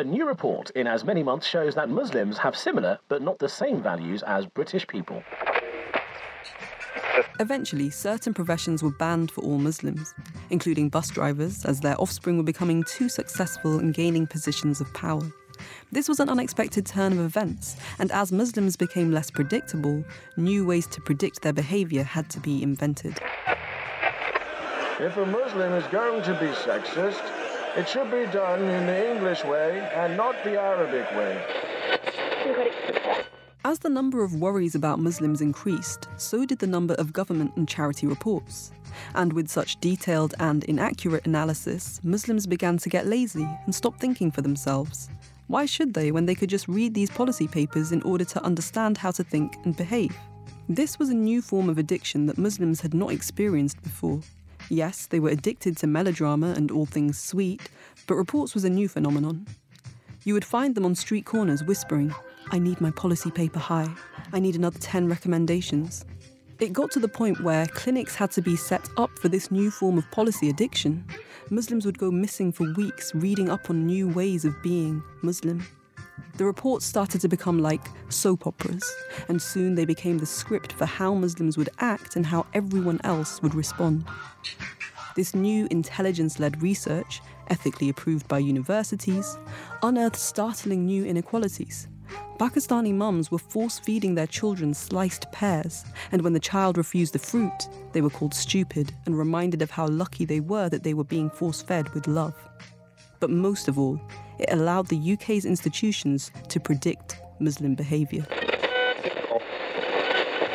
A new report in as many months shows that Muslims have similar but not the same values as British people. Eventually, certain professions were banned for all Muslims, including bus drivers, as their offspring were becoming too successful in gaining positions of power. This was an unexpected turn of events, and as Muslims became less predictable, new ways to predict their behavior had to be invented. If a Muslim is going to be sexist, it should be done in the English way and not the Arabic way. As the number of worries about Muslims increased, so did the number of government and charity reports. And with such detailed and inaccurate analysis, Muslims began to get lazy and stop thinking for themselves. Why should they when they could just read these policy papers in order to understand how to think and behave? This was a new form of addiction that Muslims had not experienced before. Yes, they were addicted to melodrama and all things sweet, but reports was a new phenomenon. You would find them on street corners whispering, I need my policy paper high. I need another 10 recommendations. It got to the point where clinics had to be set up for this new form of policy addiction. Muslims would go missing for weeks reading up on new ways of being Muslim. The reports started to become like soap operas, and soon they became the script for how Muslims would act and how everyone else would respond. This new intelligence led research, ethically approved by universities, unearthed startling new inequalities. Pakistani mums were force feeding their children sliced pears, and when the child refused the fruit, they were called stupid and reminded of how lucky they were that they were being force fed with love. But most of all, it allowed the UK's institutions to predict Muslim behaviour.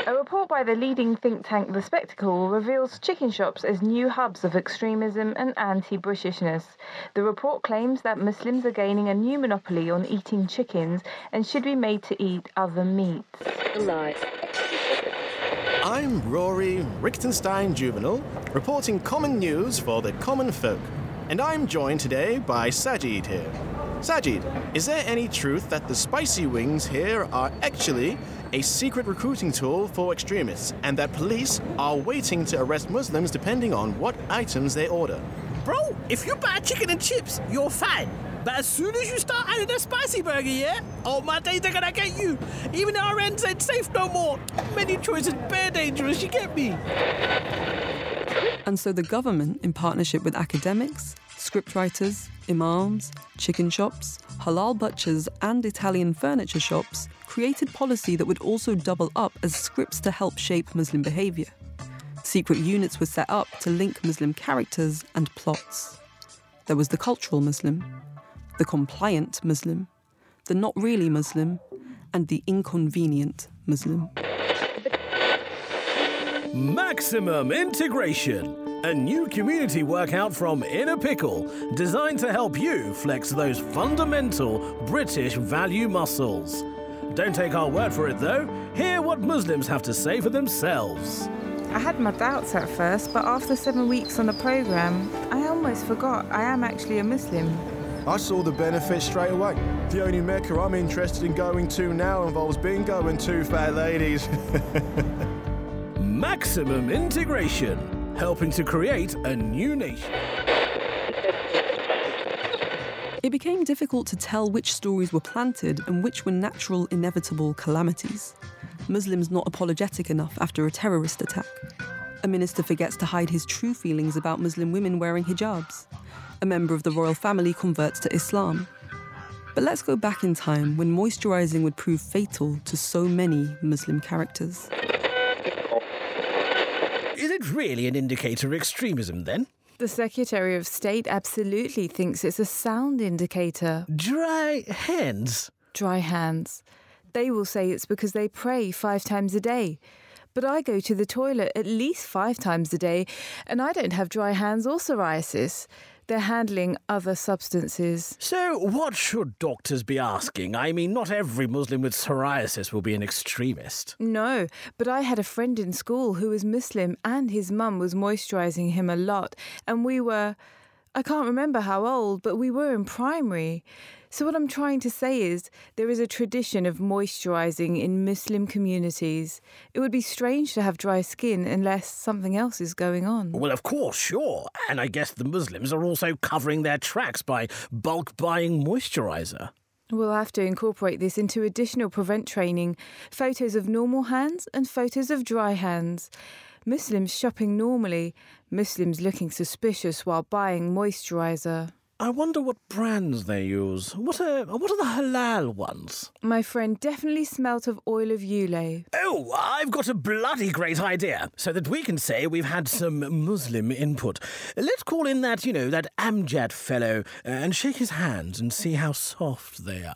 A report by the leading think tank The Spectacle reveals chicken shops as new hubs of extremism and anti Britishness. The report claims that Muslims are gaining a new monopoly on eating chickens and should be made to eat other meats. I'm Rory Richtenstein Juvenile, reporting common news for the common folk. And I'm joined today by Sajid here. Sajid, is there any truth that the spicy wings here are actually a secret recruiting tool for extremists and that police are waiting to arrest Muslims depending on what items they order? Bro, if you buy chicken and chips, you're fine. But as soon as you start adding a spicy burger, yeah? Oh, my days they're gonna get you. Even the RNs ain't safe no more. Many choices bare dangerous, you get me? And so the government, in partnership with academics, scriptwriters, imams, chicken shops, halal butchers, and Italian furniture shops, created policy that would also double up as scripts to help shape Muslim behaviour. Secret units were set up to link Muslim characters and plots. There was the cultural Muslim, the compliant Muslim, the not really Muslim, and the inconvenient Muslim. Maximum Integration, a new community workout from Inner Pickle, designed to help you flex those fundamental British value muscles. Don't take our word for it though, hear what Muslims have to say for themselves. I had my doubts at first, but after seven weeks on the programme, I almost forgot I am actually a Muslim. I saw the benefits straight away. The only Mecca I'm interested in going to now involves bingo and two fat ladies. Maximum Integration, helping to create a new nation. It became difficult to tell which stories were planted and which were natural, inevitable calamities. Muslims not apologetic enough after a terrorist attack. A minister forgets to hide his true feelings about Muslim women wearing hijabs. A member of the royal family converts to Islam. But let's go back in time when moisturizing would prove fatal to so many Muslim characters. Really an indicator of extremism then? The Secretary of State absolutely thinks it's a sound indicator. Dry hands. Dry hands. They will say it's because they pray five times a day. But I go to the toilet at least five times a day, and I don't have dry hands or psoriasis. They're handling other substances. So, what should doctors be asking? I mean, not every Muslim with psoriasis will be an extremist. No, but I had a friend in school who was Muslim and his mum was moisturising him a lot. And we were, I can't remember how old, but we were in primary. So, what I'm trying to say is there is a tradition of moisturizing in Muslim communities. It would be strange to have dry skin unless something else is going on. Well, of course, sure. And I guess the Muslims are also covering their tracks by bulk buying moisturizer. We'll have to incorporate this into additional prevent training photos of normal hands and photos of dry hands. Muslims shopping normally, Muslims looking suspicious while buying moisturizer. I wonder what brands they use. What are, what are the halal ones? My friend definitely smelt of oil of Yule. Oh, I've got a bloody great idea. So that we can say we've had some Muslim input. Let's call in that, you know, that Amjad fellow uh, and shake his hands and see how soft they are.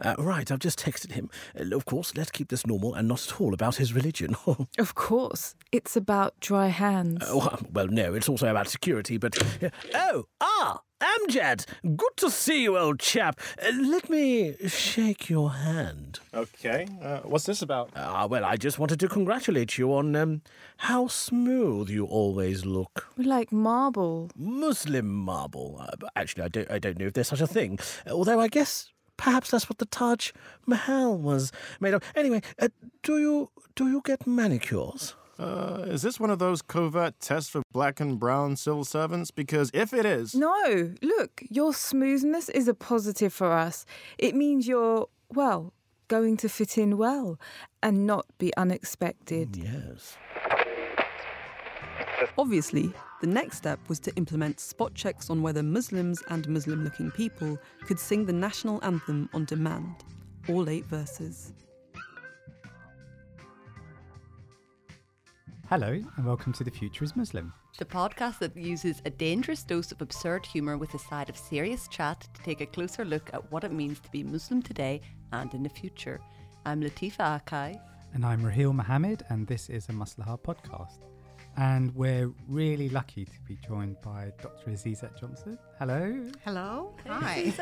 Uh, right, I've just texted him. Uh, of course, let's keep this normal and not at all about his religion. Of course, it's about dry hands. Oh, well, no, it's also about security, but. uh, oh, ah! Amjad! Good to see you, old chap. Uh, let me shake your hand. Okay, uh, what's this about? Ah, well, I just wanted to congratulate you on um, how smooth you always look. Like marble. Muslim marble. Uh, actually, I don't, I don't know if there's such a thing. Although I guess perhaps that's what the Taj Mahal was made of. Anyway, uh, do you do you get manicures? Uh, is this one of those covert tests for black and brown civil servants? Because if it is, No, look, your smoothness is a positive for us. It means you're, well, going to fit in well and not be unexpected. Yes. Obviously, the next step was to implement spot checks on whether Muslims and Muslim looking people could sing the national anthem on demand, all eight verses. Hello, and welcome to The Future is Muslim. The podcast that uses a dangerous dose of absurd humour with a side of serious chat to take a closer look at what it means to be Muslim today and in the future. I'm Latifa Akay. And I'm Raheel Mohammed, and this is a Maslaha podcast. And we're really lucky to be joined by Dr. Azeezat Johnson. Hello. Hello. Hi.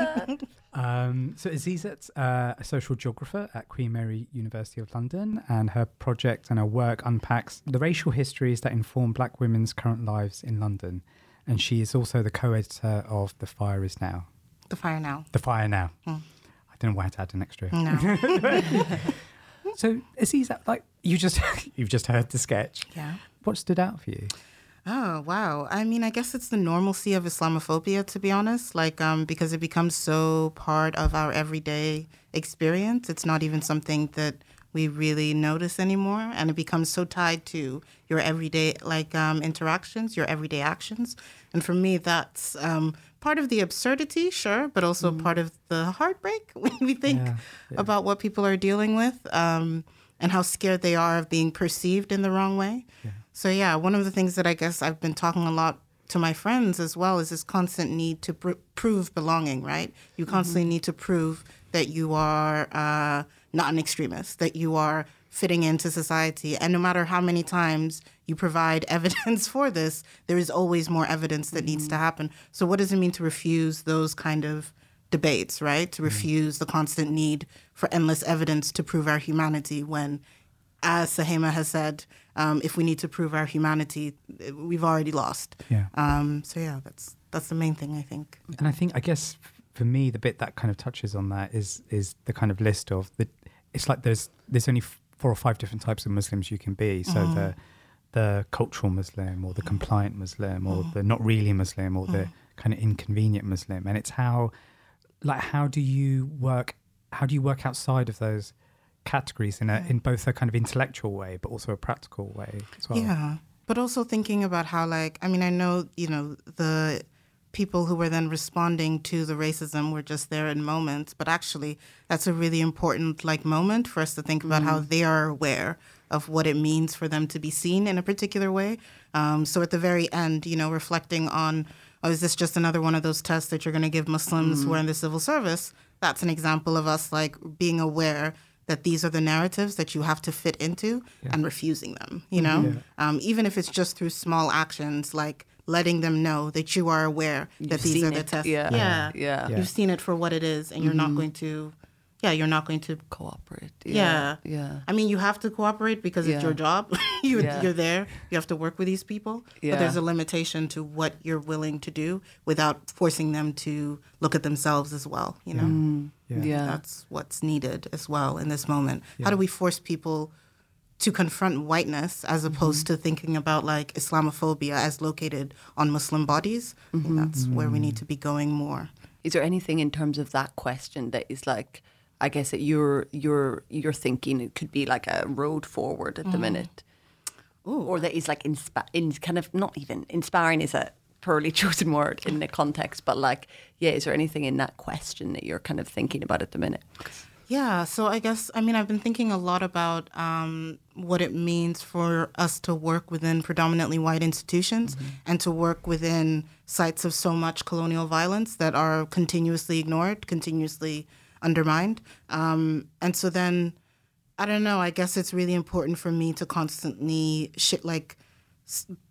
Um, so, Azeezat's uh, a social geographer at Queen Mary University of London, and her project and her work unpacks the racial histories that inform black women's current lives in London. And she is also the co editor of The Fire Is Now. the fire now. The Fire Now. Mm. I don't know why I had to add an extra. No. So, Azeezat, like you just you've just heard the sketch. yeah. What stood out for you? Oh wow. I mean, I guess it's the normalcy of Islamophobia, to be honest. Like, um, because it becomes so part of our everyday experience. It's not even something that we really notice anymore, and it becomes so tied to your everyday like um, interactions, your everyday actions. And for me, that's um, part of the absurdity, sure, but also part of the heartbreak when we think Yeah, yeah. about what people are dealing with. Um, and how scared they are of being perceived in the wrong way. So yeah, one of the things that I guess I've been talking a lot to my friends as well is this constant need to pr- prove belonging. Right? You mm-hmm. constantly need to prove that you are uh, not an extremist, that you are fitting into society, and no matter how many times you provide evidence for this, there is always more evidence that needs to mm-hmm. happen. So what does it mean to refuse those kind of debates, right? To mm-hmm. refuse the constant need for endless evidence to prove our humanity when, as Suhaiymah has said, um, if we need to prove our humanity, we've already lost. Yeah. Um, so yeah, that's that's the main thing I think. And I think, I guess, for me, the bit that kind of touches on that is is the kind of list of the. It's like there's there's only four or five different types of Muslims you can be. So the the cultural Muslim, or the compliant Muslim, or the not really Muslim, or the kind of inconvenient Muslim, and it's how, like, how do you work? How do you work outside of those categories in a in both a kind of intellectual way, but also a practical way as well? Yeah, but also thinking about how, like, I mean, I know you know the people who were then responding to the racism were just there in moments, but actually, that's a really important like moment for us to think about how they are aware of what it means for them to be seen in a particular way. Um, so at the very end, you know, reflecting on, oh, is this just another one of those tests that you're going to give Muslims who are in the civil service? That's an example of us like being aware that these are the narratives that you have to fit into and refusing them, you know? Um, even if it's just through small actions like letting them know that you are aware that You've these are the it. tests. Yeah. Yeah. Yeah. Yeah. You've seen it for what it is and you're not going to yeah, you're not going to cooperate. Yeah. Yeah. I mean, you have to cooperate because it's your job. you, Yeah. You're there. You have to work with these people. But there's a limitation to what you're willing to do without forcing them to look at themselves as well. You know, Mm. Yeah. Yeah. that's what's needed as well in this moment. How do we force people to confront whiteness as mm-hmm. opposed to thinking about like Islamophobia as located on Muslim bodies? I think that's where we need mm. to be going more. Is there anything in terms of that question that is like, I guess that you're you're you're thinking it could be like a road forward at the Mm. minute, or that is like inspi- in kind of not even inspiring is a poorly chosen word in the context, but like yeah, is there anything in that question that you're kind of thinking about at the minute? Yeah, so I guess, I mean, I've been thinking a lot about um, what it means for us to work within predominantly white institutions and to work within sites of so much colonial violence that are continuously ignored, continuously undermined. Um, and so then, I don't know, I guess it's really important for me to constantly shit like,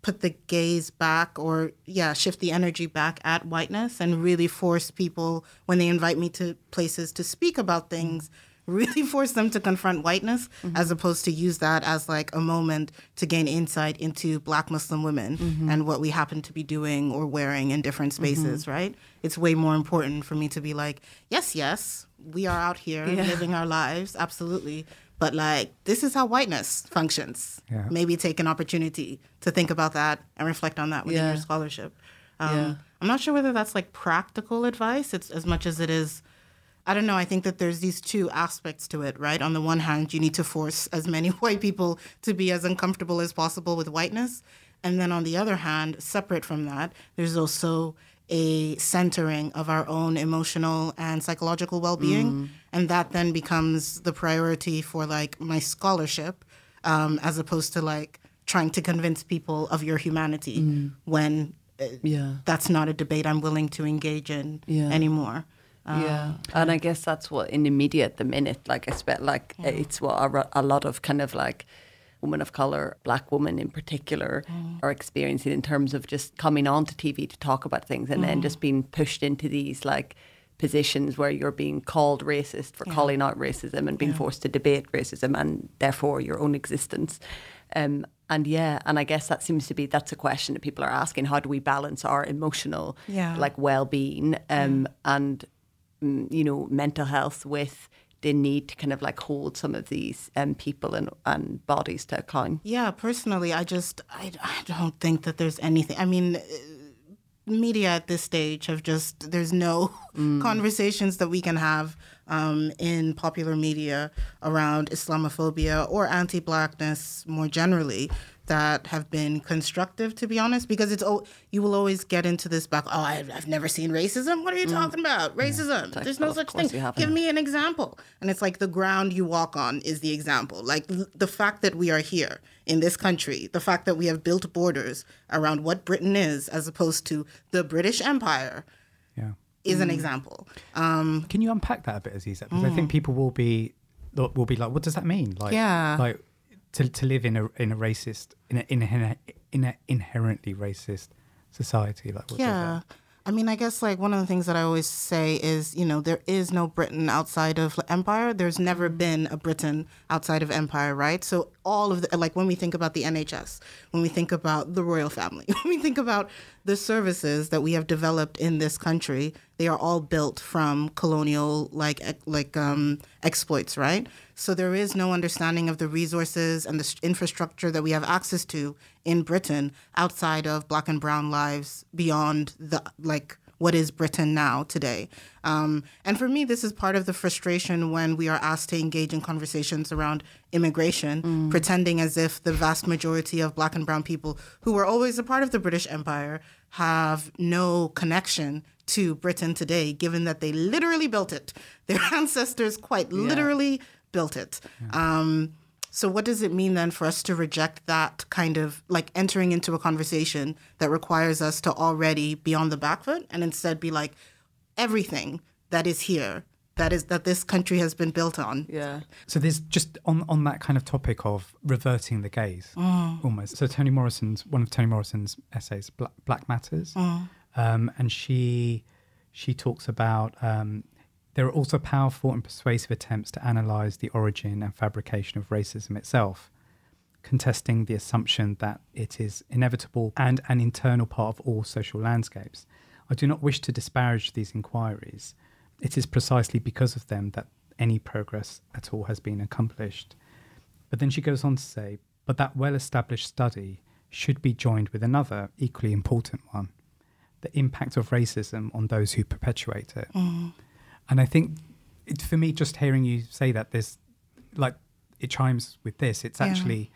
put the gaze back or yeah shift the energy back at whiteness and really force people when they invite me to places to speak about things really force them to confront whiteness mm-hmm. as opposed to use that as like a moment to gain insight into black muslim women mm-hmm. and what we happen to be doing or wearing in different mm-hmm. spaces right? It's way more important for me to be like yes yes we are out here Yeah. living our lives absolutely but like this is how whiteness functions Yeah. maybe take an opportunity to think about that and reflect on that within Yeah. your scholarship. Um, Yeah. I'm not sure whether that's like practical advice. It's as much as it is. I don't know. I think that there's these two aspects to it, right? On the one hand, you need to force as many white people to be as uncomfortable as possible with whiteness. And then on the other hand, separate from that, there's also a centering of our own emotional and psychological well-being. And that then becomes the priority for like my scholarship um, as opposed to like trying to convince people of your humanity when uh, Yeah. that's not a debate i'm willing to engage in Yeah. anymore. Yeah, and I guess that's what in the media at the minute, like I spent like it's what a, a lot of kind of like women of color, black women in particular, are experiencing in terms of just coming onto TV to talk about things and then just being pushed into these like positions where you're being called racist for calling out racism and being forced to debate racism and therefore your own existence. Um, and yeah, and I guess that seems to be that's a question that people are asking: How do we balance our emotional, Yeah. like well-being, um, and mm, you know, mental health with the need to kind of like hold some of these um, people and, and bodies to account. yeah personally i just I, I don't think that there's anything i mean uh, media at this stage have just there's no conversations that we can have um, in popular media around islamophobia or anti-blackness more generally that have been constructive to be honest because it's oh you will always get into this back oh I've, I've never seen racism? What are you talking about? Racism. Like, there's no well, such thing. give me an example. And it's like the ground you walk on is the example. Like l- the fact that we are here in this country the fact that we have built borders around what britain is as opposed to the british empire Yeah. is Mm. an example. Um, Can you unpack that a bit, as Aziza? Because I think people will be will be like, what does that mean? Like, Yeah. like to, to live in a in a racist in a in a, in a inherently racist society. Like, yeah? I mean, I guess like one of the things that I always say is, you know, there is no Britain outside of empire. There's never mm. been a Britain outside of empire, right? So all of the like when we think about the NHS, when we think about the royal family, when we think about the services that we have developed in this country, they are all built from colonial like like um, exploits, right? So there is no understanding of the resources and the infrastructure that we have access to in Britain outside of black and brown lives beyond the like what is Britain now today. Um, and for me, this is part of the frustration when we are asked to engage in conversations around immigration, pretending as if the vast majority of black and brown people who were always a part of the British Empire have no connection to Britain today, given that they literally built it. Their ancestors quite literally built it. Um, so, what does it mean then for us to reject that kind of like entering into a conversation that requires us to already be on the back foot and instead be like, everything that is here, that is that this country has been built on. Yeah. So there's just on on that kind of topic of reverting the gaze, almost. So Toni Morrison's one of Toni Morrison's essays, Black, Black Matters, um, and she she talks about um, There are also powerful and persuasive attempts to analyze the origin and fabrication of racism itself, contesting the assumption that it is inevitable and an internal part of all social landscapes. I do not wish to disparage these inquiries. It is precisely because of them that any progress at all has been accomplished. But then she goes on to say, but that well established study should be joined with another equally important one the impact of racism on those who perpetuate it. Mm. And I think it, for me, just hearing you say that, there's like it chimes with this. It's Yeah. actually,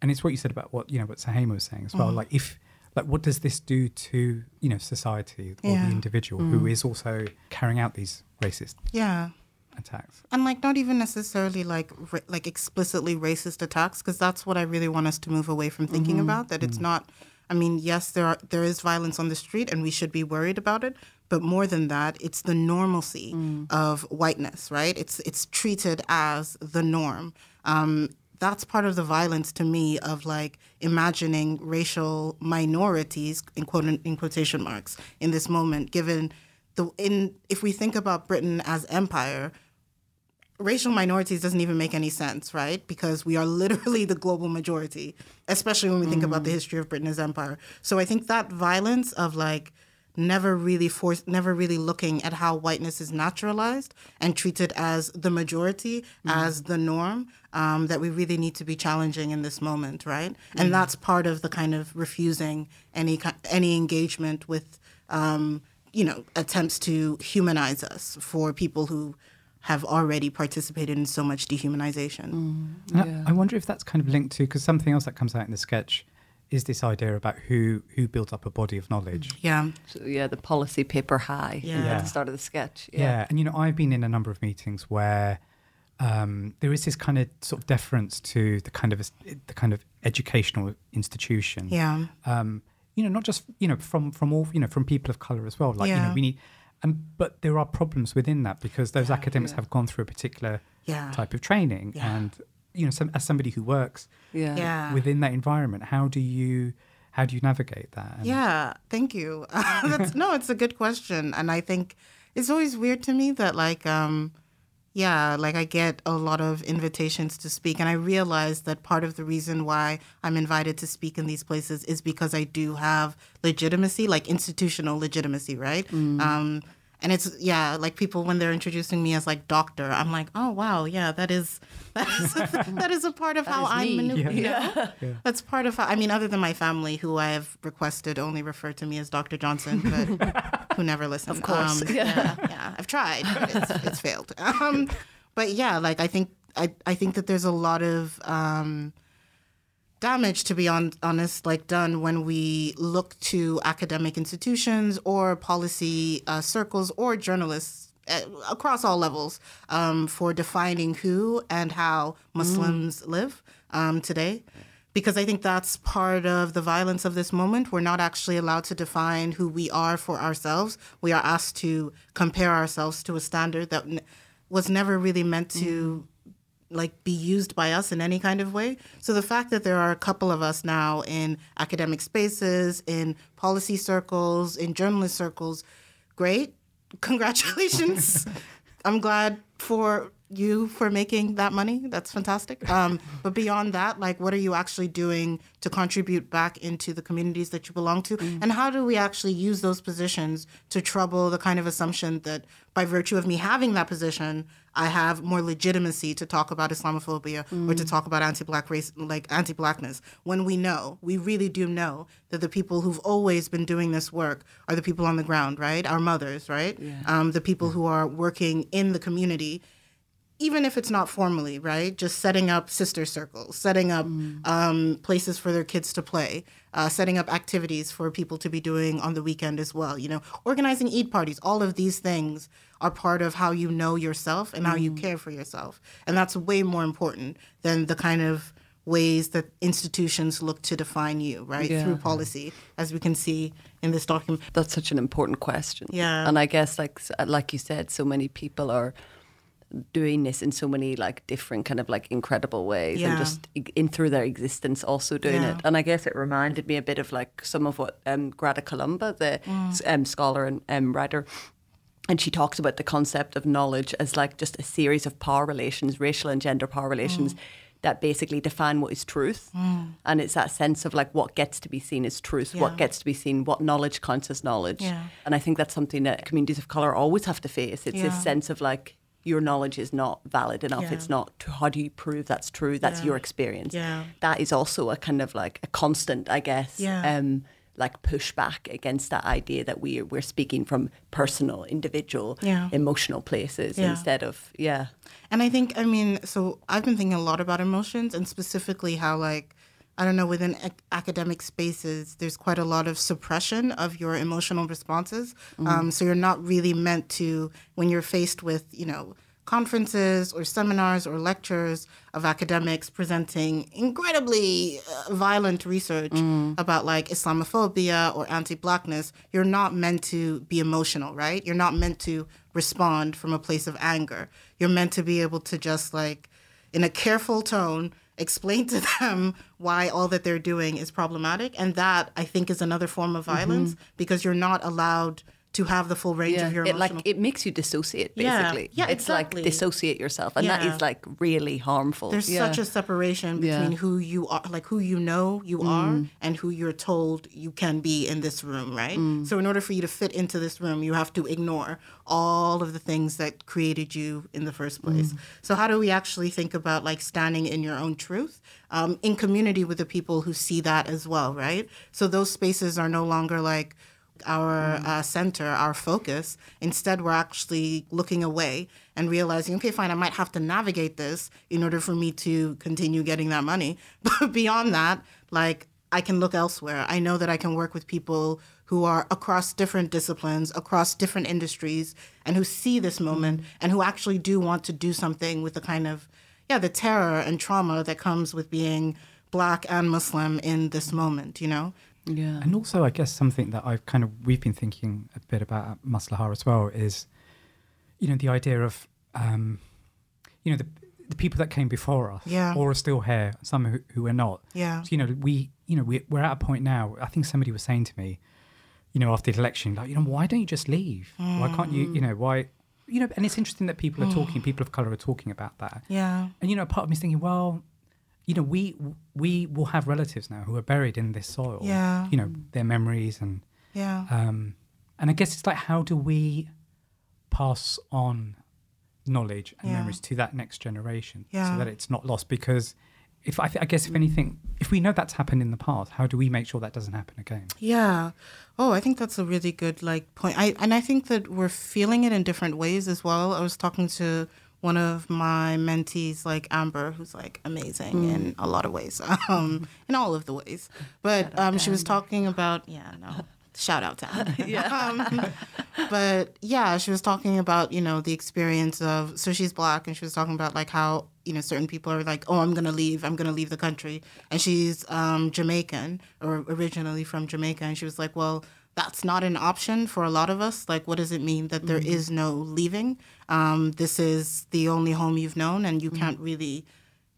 and it's what you said about what you know what Suhaiymah was saying as well. Mhm. Like if like what does this do to you know society or Yeah. the individual who Mm. is also carrying out these racist Yeah. attacks? and like not even necessarily like ra- like explicitly racist attacks because that's what I really want us to move away from thinking Mhm. about that it's not I mean yes there are there is violence on the street and we should be worried about it but more than that it's the normalcy of whiteness right? It's it's treated as the norm. Um that's part of the violence to me of like imagining racial minorities in quote in quotation marks in this moment given the in if we think about Britain as empire racial minorities doesn't even make any sense, right? Because we are literally the global majority, especially when we think about the history of Britain as empire. So I think that violence of like never really force never really looking at how whiteness is naturalized and treated as the majority as the norm um, that we really need to be challenging in this moment right and Mhm. that's part of the kind of refusing any any engagement with um, you know attempts to humanize us for people who have already participated in so much dehumanization And I, I wonder if that's kind of linked to because something else that comes out in the sketch is this idea about who who builds up a body of knowledge. Yeah. So, yeah, the policy paper high Yeah. at the start of the sketch. Yeah. and you know, I've been in a number of meetings where um, there is this kind of sort of deference to the kind of the kind of educational institution. Yeah. Um, you know, not just you know from from all you know from people of color as well. Like you know, we need, and but there are problems within that because those academics have gone through a particular Yeah. type of training, Yeah. and you know, some, as somebody who works Yeah. Yeah. within that environment, how do you how do you navigate that? And- Yeah, thank you. That's, no, it's a good question, and I think it's always weird to me that like, um, yeah, like I get a lot of invitations to speak, and I realize that part of the reason why I'm invited to speak in these places is because I do have legitimacy, like institutional legitimacy, right? Um, and it's yeah, like people when they're introducing me as like doctor, I'm like, oh wow, yeah, that is that is that is a part of how I'm maneuvered. Yeah. You know? That's part of how, I mean, other than my family, who I have requested only refer to me as Dr. Johnson, but who never listen. Of course. Um, Yeah. yeah. I've tried, but it's, it's failed. Um, but yeah, like I think I, I think that there's a lot of um, damage, to be on, honest, like done when we look to academic institutions or policy uh, circles or journalists uh, across all levels um, for defining who and how Muslims live um, today. Because I think that's part of the violence of this moment. We're not actually allowed to define who we are for ourselves. We are asked to compare ourselves to a standard that n- was never really meant to mm-hmm. like be used by us in any kind of way. So the fact that there are a couple of us now in academic spaces, in policy circles, in journalist circles, great. Congratulations. I'm glad for you for making that money. That's fantastic. Um, but beyond that, like, what are you actually doing to contribute back into the communities that you belong to? And how do we actually use those positions to trouble the kind of assumption that by virtue of me having that position, I have more legitimacy to talk about Islamophobia or to talk about anti-black race, like anti-blackness, when we know, we really do know that the people who've always been doing this work are the people on the ground, right? Our mothers, right? Um, the people who are working in the community even if it's not formally, right? Just setting up sister circles, setting up um, places for their kids to play, uh, setting up activities for people to be doing on the weekend as well. You know, organizing Eid parties. All of these things are part of how you know yourself and how you care for yourself, and that's way more important than the kind of ways that institutions look to define you, right? Yeah. Through policy, as we can see in this document. That's such an important question. Yeah. And I guess, like like you said, so many people are doing this in so many like different kind of like incredible ways Yeah. and just in through their existence also doing Yeah. it and i guess it reminded me a bit of like some of what um, Grada Kilomba the Mm. um, scholar and um, writer and she talks about the concept of knowledge as like just a series of power relations, racial and gender power relations. That basically define what is truth. And it's that sense of like what gets to be seen as truth, what gets to be seen, what knowledge counts as knowledge. Yeah. And I think that's something that communities of colour always have to face. It's Yeah. this sense of like, your knowledge is not valid enough. Yeah. It's not, how do you prove that's true? That's Yeah. your experience. Yeah. That is also a kind of like a constant, I guess. Yeah. Um, like pushback against that idea that we we're speaking from personal, individual, Yeah. emotional places Yeah. instead of yeah. And I think, I mean, so I've been thinking a lot about emotions and specifically how, like, I don't know, within ac- academic spaces, there's quite a lot of suppression of your emotional responses. Um, so you're not really meant to, when you're faced with, you know, conferences or seminars or lectures of academics presenting incredibly uh, violent research about like Islamophobia or anti-blackness, you're not meant to be emotional, right? You're not meant to respond from a place of anger. You're meant to be able to just like, in a careful tone, explain to them why all that they're doing is problematic. And that I think is another form of violence mm-hmm. because you're not allowed to have the full range of your it emotional. like it makes you dissociate basically. Yeah, it's exactly. like dissociate yourself, and that Yeah. is like really harmful. There's Yeah. such a separation Yeah. between who you are, like who you know you mm. are, and who you're told you can be in this room, right? Mm. So, in order for you to fit into this room, you have to ignore all of the things that created you in the first place. Mm. So, how do we actually think about like standing in your own truth um, in community with the people who see that as well, right? So, those spaces are no longer like, our uh, center, our focus. Instead, we're actually looking away and realizing, okay, fine, I might have to navigate this in order for me to continue getting that money. But beyond that, like, I can look elsewhere. I know that I can work with people who are across different disciplines, across different industries, and who see this moment and who actually do want to do something with the kind of, yeah, the terror and trauma that comes with being Black and Muslim in this moment, you know? Yeah. And also, I guess something that I've kind of we've been thinking a bit about at Maslaha as well is, you know, the idea of, um, you know, the the people that came before us, Yeah. or are still here, some who, who are not. Yeah. So, you know, we, you know, we, we're at a point now. I think somebody was saying to me, you know, after the election, like, you know, why don't you just leave? Why can't you, you know, why, you know? And it's interesting that people are talking, people of color are talking about that. Yeah. And you know, part of me is thinking, well, you know, we we will have relatives now who are buried in this soil. Yeah. You know, their memories and Yeah. um, and I guess it's like, how do we pass on knowledge and Yeah. memories to that next generation Yeah. so that it's not lost? Because if I, th- I guess if anything, if we know that's happened in the past, how do we make sure that doesn't happen again? Yeah. Oh, I think that's a really good like point. I and I think that we're feeling it in different ways as well. I was talking to one of my mentees, like Amber, who's like amazing in a lot of ways, um, in all of the ways. But um, she was talking about yeah, no, shout out to Amber. yeah. Um, but yeah, she was talking about you know the experience of so she's black and she was talking about like how you know certain people are like oh I'm gonna leave I'm gonna leave the country and she's um, Jamaican or originally from Jamaica and she was like well that's not an option for a lot of us. Like what does it mean that there is no leaving? Um, this is the only home you've known and you can't really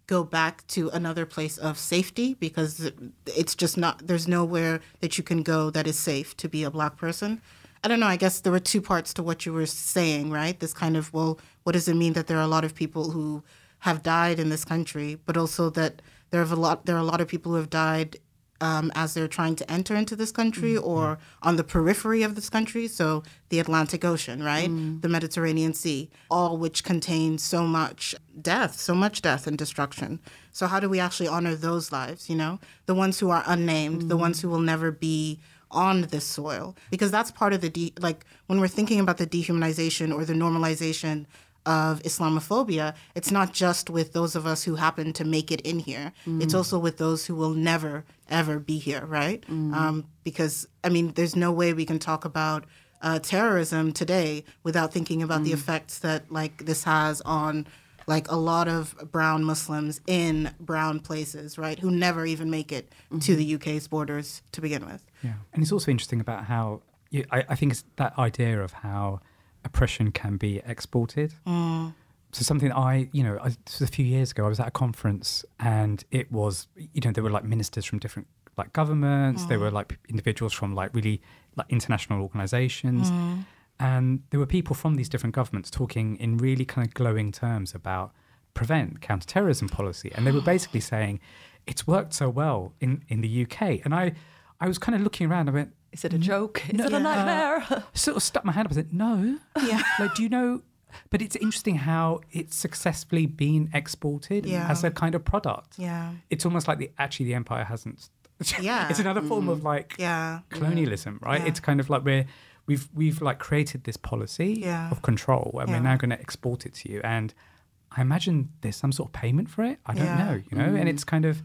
go back to another place of safety because it's just not there's nowhere that you can go that is safe to be a black person. I don't know i guess there were two parts to what you were saying right? This kind of well what does it mean that there are a lot of people who have died in this country but also that there have a lot there are a lot of people who have died um, as they're trying to enter into this country mm-hmm. or on the periphery of this country. So the Atlantic Ocean, right? Mm. The Mediterranean Sea, all which contain so much death, so much death and destruction. So how do we actually honor those lives, you know? The ones who are unnamed, the ones mm. who will never be on this soil because that's part of the de- like when we're thinking about the dehumanization or the normalization of Islamophobia, it's not just with those of us who happen to make it in here. It's also with those who will never, ever be here, right? Um, because, I mean, there's no way we can talk about uh, terrorism today without thinking about the effects that, like, this has on, like, a lot of brown Muslims in brown places, right? Who never even make it to the UK's borders to begin with. Yeah, and it's also interesting about how you, I, I think it's that idea of how oppression can be exported. Mm. So something that I, you know, I, this was a few years ago. I was at a conference, and it was, you know, there were like ministers from different like governments. There were mm. like individuals from like really like international organizations, mm. And there were people from these different governments talking in really kind of glowing terms about prevent counterterrorism policy. And they were basically saying, it's worked so well in, in the UK. And I, I was kind of looking around, I went, Is it a mm. joke? Is No, it a yeah. nightmare? Uh, sort of stuck my hand up and said, no. Yeah. Like, do you know? But it's interesting how it's successfully been exported Yeah. as a kind of product. Yeah. It's almost like the actually the empire hasn't. Yeah. it's another form of like Yeah. colonialism, right? Yeah. It's kind of like we're we've we've like created this policy Yeah. of control, and Yeah. we're now going to export it to you. And I imagine there's some sort of payment for it. I don't Yeah. know, you know. And it's mm. kind of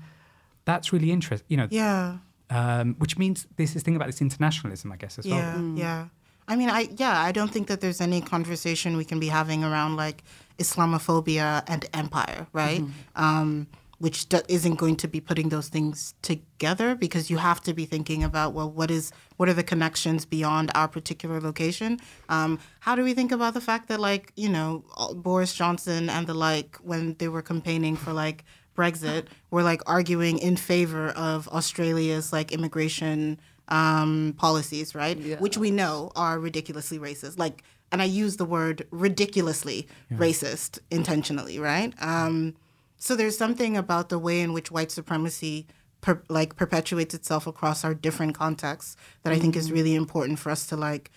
that's really interesting, you know. Yeah. Um, which means there's this thing about this internationalism, I guess, as Yeah, well. yeah. I mean, I yeah, I don't think that there's any conversation we can be having around like Islamophobia and empire, right? Um, which do- isn't going to be putting those things together because you have to be thinking about well, what is what are the connections beyond our particular location? Um, how do we think about the fact that like you know Boris Johnson and the like when they were campaigning for like Brexit were like arguing in favor of Australia's like immigration um, policies, right? Yeah. Which we know are ridiculously racist. Like, and I use the word ridiculously racist intentionally, right? Um, so there's something about the way in which white supremacy per, like perpetuates itself across our different contexts that I think is really important for us to like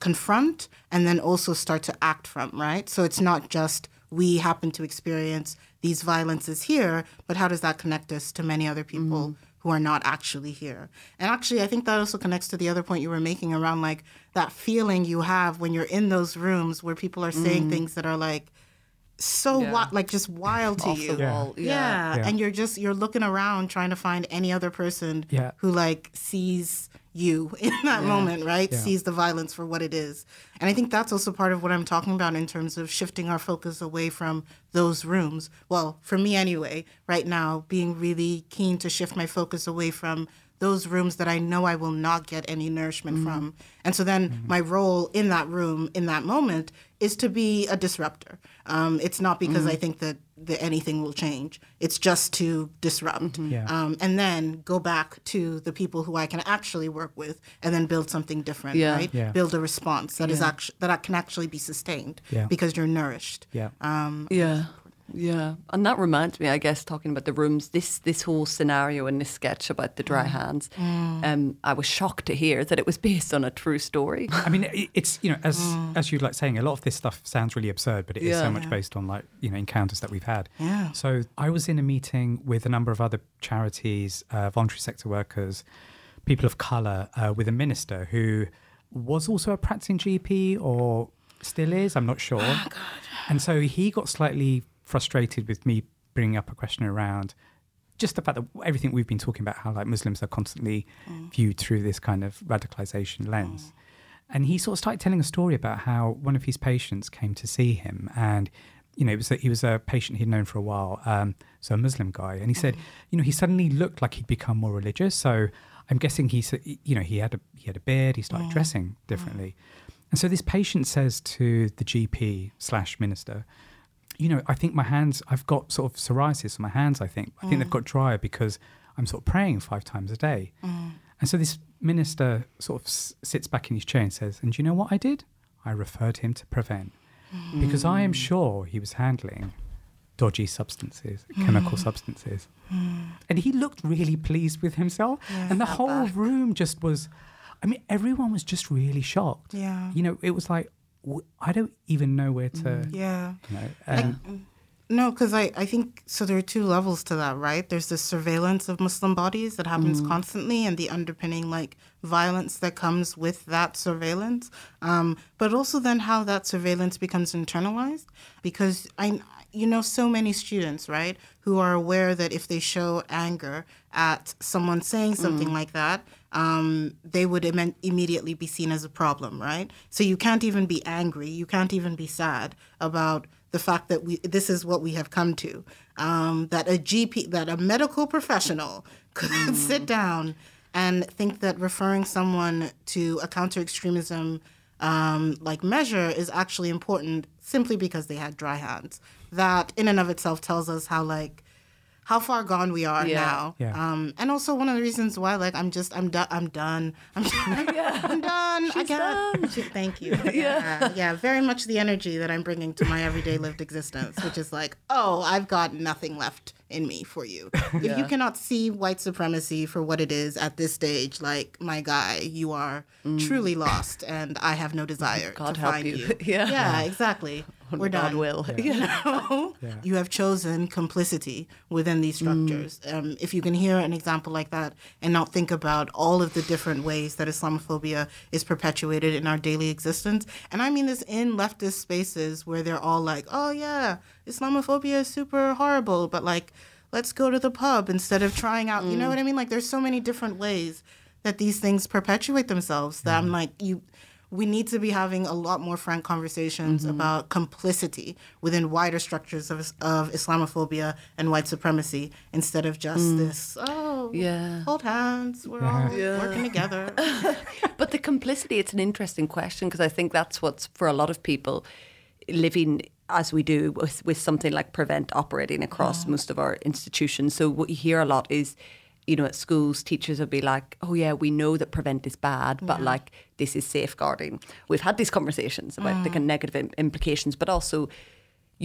confront and then also start to act from, right? So it's not just we happen to experience these violences here, but how does that connect us to many other people who are not actually here? And actually, I think that also connects to the other point you were making around like that feeling you have when you're in those rooms where people are saying things that are like so Yeah. wi- like just wild to you. Yeah. Yeah. Yeah. and you're just you're looking around trying to find any other person Yeah. who like sees you in that moment, right? Yeah. Sees the violence for what it is. And I think that's also part of what I'm talking about in terms of shifting our focus away from those rooms. Well, for me anyway, right now, being really keen to shift my focus away from those rooms that I know I will not get any nourishment Mm-hmm. from. And so then my role in that room in that moment is to be a disruptor. Um, it's not because Mm-hmm. I think that, that anything will change. It's just to disrupt. Mm-hmm. Yeah. Um, and then go back to the people who I can actually work with and then build something different, Yeah. right? Yeah. Build a response that is actu- that can actually be sustained Yeah. because you're nourished. Yeah. Um, Yeah. Yeah. And that reminds me, I guess, talking about the rooms, this this whole scenario in this sketch about the dry hands, um, I was shocked to hear that it was based on a true story. I mean, it's you know, as as you like saying, a lot of this stuff sounds really absurd, but it is Yeah. so much based on like you know encounters that we've had. Yeah. So I was in a meeting with a number of other charities, uh, voluntary sector workers, people of color, uh, with a minister who was also a practicing GP or still is. I'm not sure. Oh, And so he got slightly frustrated with me bringing up a question around just the fact that everything we've been talking about, how like Muslims are constantly mm. viewed through this kind of radicalization lens. Mm. And he sort of started telling a story about how one of his patients came to see him, and you know, it was a, he was a patient he'd known for a while, um, so a Muslim guy, and he said, mm. you know, he suddenly looked like he'd become more religious. So I'm guessing he, said, you know, he had a he had a beard, he started dressing differently, and so this patient says to the GP slash minister, you know, I think my hands, I've got sort of psoriasis on my hands, I think. I think they've mm. got drier because I'm sort of praying five times a day. Mm. And so this minister sort of s- sits back in his chair and says, And do you know what I did? I referred him to Prevent mm. because I am sure he was handling dodgy substances, chemical substances. And he looked really pleased with himself. and the whole room just was, I mean, everyone was just really shocked. Yeah. You know, it was like, w- I don't even know where to, yeah. you know, and No, because I, I think so. There are two levels to that, right? There's the surveillance of Muslim bodies that happens constantly, and the underpinning like violence that comes with that surveillance. Um, but also then how that surveillance becomes internalized, because I, you know, so many students, right, who are aware that if they show anger at someone saying something like that, um, they would Im- immediately be seen as a problem, right? So you can't even be angry, you can't even be sad about the fact that we this is what we have come to um, that a GP that a medical professional could sit down and think that referring someone to a counter extremism um, like measure is actually important simply because they had dry hands. That in and of itself tells us how like how far gone we are Yeah. now. Yeah. Um, and also one of the reasons why, like, I'm just, I'm done. I'm done. I'm done. I'm done. I can't. Thank you. Yeah. yeah. Very much the energy that I'm bringing to my everyday lived existence, which is like, oh, I've got nothing left in me for you. If you cannot see white supremacy for what it is at this stage, like, my guy, you are truly lost, and I have no desire Mm. God to help find you. you. Yeah. Yeah. Exactly. We're God done. will. You know, you have chosen complicity within these mm. structures. Um, if you can hear an example like that and not think about all of the different ways that Islamophobia is perpetuated in our daily existence, and I mean this in leftist spaces where they're all like, "Oh yeah, Islamophobia is super horrible," but like, let's go to the pub instead of trying out. You know mm. what I mean? Like, there's so many different ways that these things perpetuate themselves that I'm mm-hmm. like, you we need to be having a lot more frank conversations mm-hmm. about complicity within wider structures of, of Islamophobia and white supremacy instead of just mm. this, oh, Yeah. hold hands, we're all working together. But the complicity, it's an interesting question because I think that's what's for a lot of people living as we do with, with something like Prevent operating across most of our institutions. So what you hear a lot is, you know, at schools, teachers will be like, oh, yeah, we know that Prevent is bad, but like this is safeguarding. We've had these conversations about the kind of negative implications, but also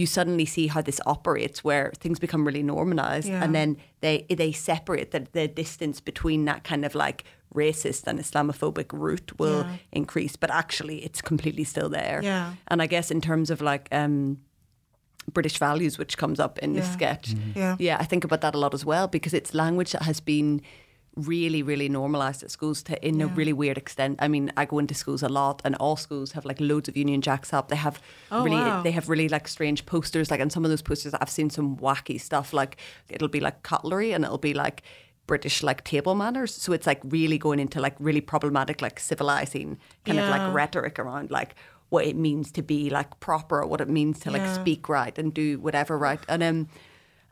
you suddenly see how this operates where things become really normalized Yeah. and then they they separate the, the distance between that kind of like racist and islamophobic route will Yeah. increase but actually it's completely still there Yeah. and i guess in terms of like um british values which comes up in this Yeah. sketch Yeah. yeah i think about that a lot as well because it's language that has been really really normalized at schools to in a really weird extent. I mean i go into schools a lot and all schools have like loads of union jacks up. They have Oh, really wow. they have really like strange posters like on some of those posters i've seen some wacky stuff like it'll be like cutlery and it'll be like british like table manners. So it's like really going into like really problematic like civilizing kind of like rhetoric around like what it means to be like proper what it means to like Yeah. speak right and do whatever right. And um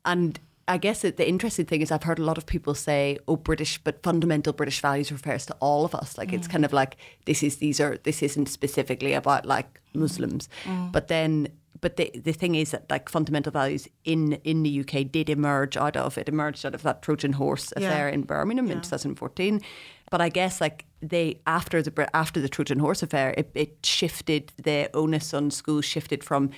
and I guess it, the interesting thing is I've heard a lot of people say, "Oh, British," but fundamental British values refers to all of us. Like it's kind of like this is these are this isn't specifically about like Muslims, mm. but then. But the the thing is that like fundamental values in in the UK did emerge out of it emerged out of that Trojan horse Yeah. affair in Birmingham in 2014. But I guess like they after the after the Trojan horse affair, it, it shifted the onus on schools shifted from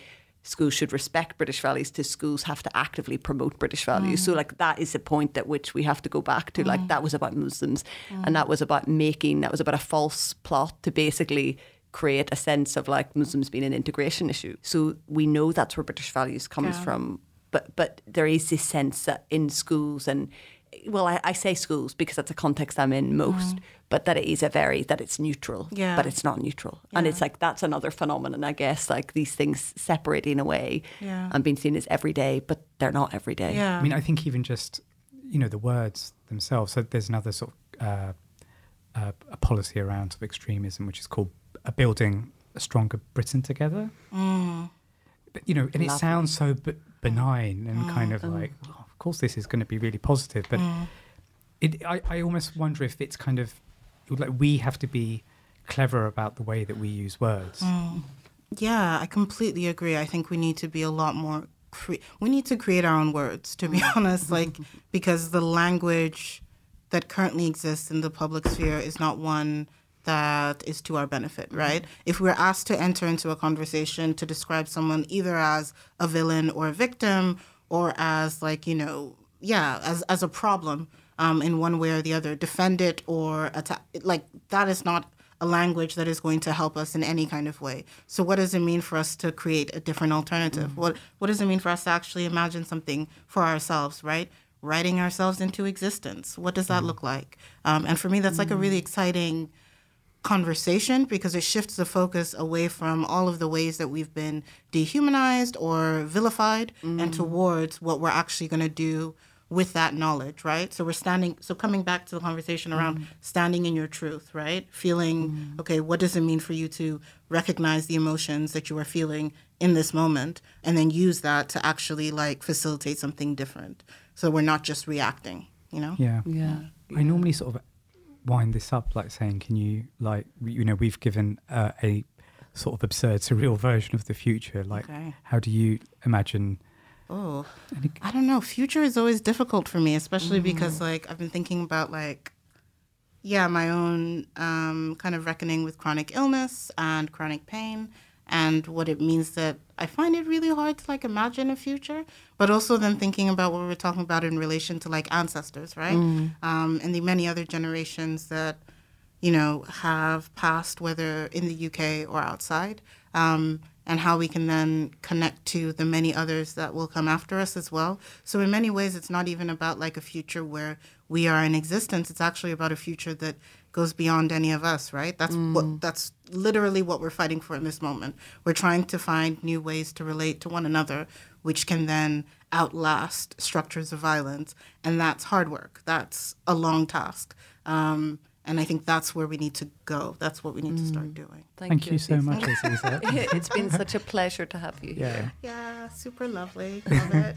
schools should respect British values to schools have to actively promote British values. So mm. like that is the point at which we have to go back to. Like mm. that was about Muslims and mm. that was about making that was about a false plot to basically create a sense of like Muslims being an integration issue. So we know that's where British values comes Yeah. from. But but there is this sense that in schools and well, I, I say schools because that's a context I'm in most, but that it is a very that it's neutral, Yeah. but it's not neutral, and it's like that's another phenomenon, I guess. Like these things separating away Yeah. and being seen as everyday, but they're not everyday. Yeah. I mean, I think even just you know the words themselves. So there's another sort of uh, uh, a policy around sort of extremism, which is called uh, building a stronger Britain together. But you know, and it sounds so b- benign and kind of like, oh, of course, this is going to be really positive. But mm. it, I, I almost wonder if it's kind of like we have to be clever about the way that we use words. Mm. Yeah, I completely agree. I think we need to be a lot more. Cre- we need to create our own words, to be mm. honest. Like because the language that currently exists in the public sphere is not one that is to our benefit, right? If we're asked to enter into a conversation to describe someone either as a villain or a victim, or as like you know, yeah, as as a problem um, in one way or the other, defend it or attack, like that is not a language that is going to help us in any kind of way. So what does it mean for us to create a different alternative? What what does it mean for us to actually imagine something for ourselves, right? Writing ourselves into existence. What does that look like? Um, and for me, that's like a really exciting conversation because it shifts the focus away from all of the ways that we've been dehumanized or vilified and mm. towards what we're actually going to do with that knowledge, right? So we're standing, so coming back to the conversation around mm. standing in your truth, right? Feeling, mm. okay, what does it mean for you to recognize the emotions that you are feeling in this moment and then use that to actually like facilitate something different? So we're not just reacting, you know? Yeah. Yeah. I normally sort of wind this up like saying, can you, like, you know, we've given uh, a sort of absurd, surreal version of the future. Like, Okay. how do you imagine Oh, I don't know. Future is always difficult for me, especially because like I've been thinking about like, yeah, my own um, kind of reckoning with chronic illness and chronic pain, and what it means that I find it really hard to like imagine a future. But also then thinking about what we are talking about in relation to like ancestors, right? Um, and the many other generations that you know, have passed, whether in the UK or outside, um, and how we can then connect to the many others that will come after us as well. So, in many ways, it's not even about like a future where we are in existence. It's actually about a future that goes beyond any of us, right? That's what that's literally what we're fighting for in this moment. We're trying to find new ways to relate to one another, which can then outlast structures of violence, and that's hard work. That's a long task. Um, and I think that's where we need to go. That's what we need to start doing. Thank, you, you, so Azeezat. much, Azeezat. it's been such a pleasure to have you yeah. here. Yeah, super lovely. Love it.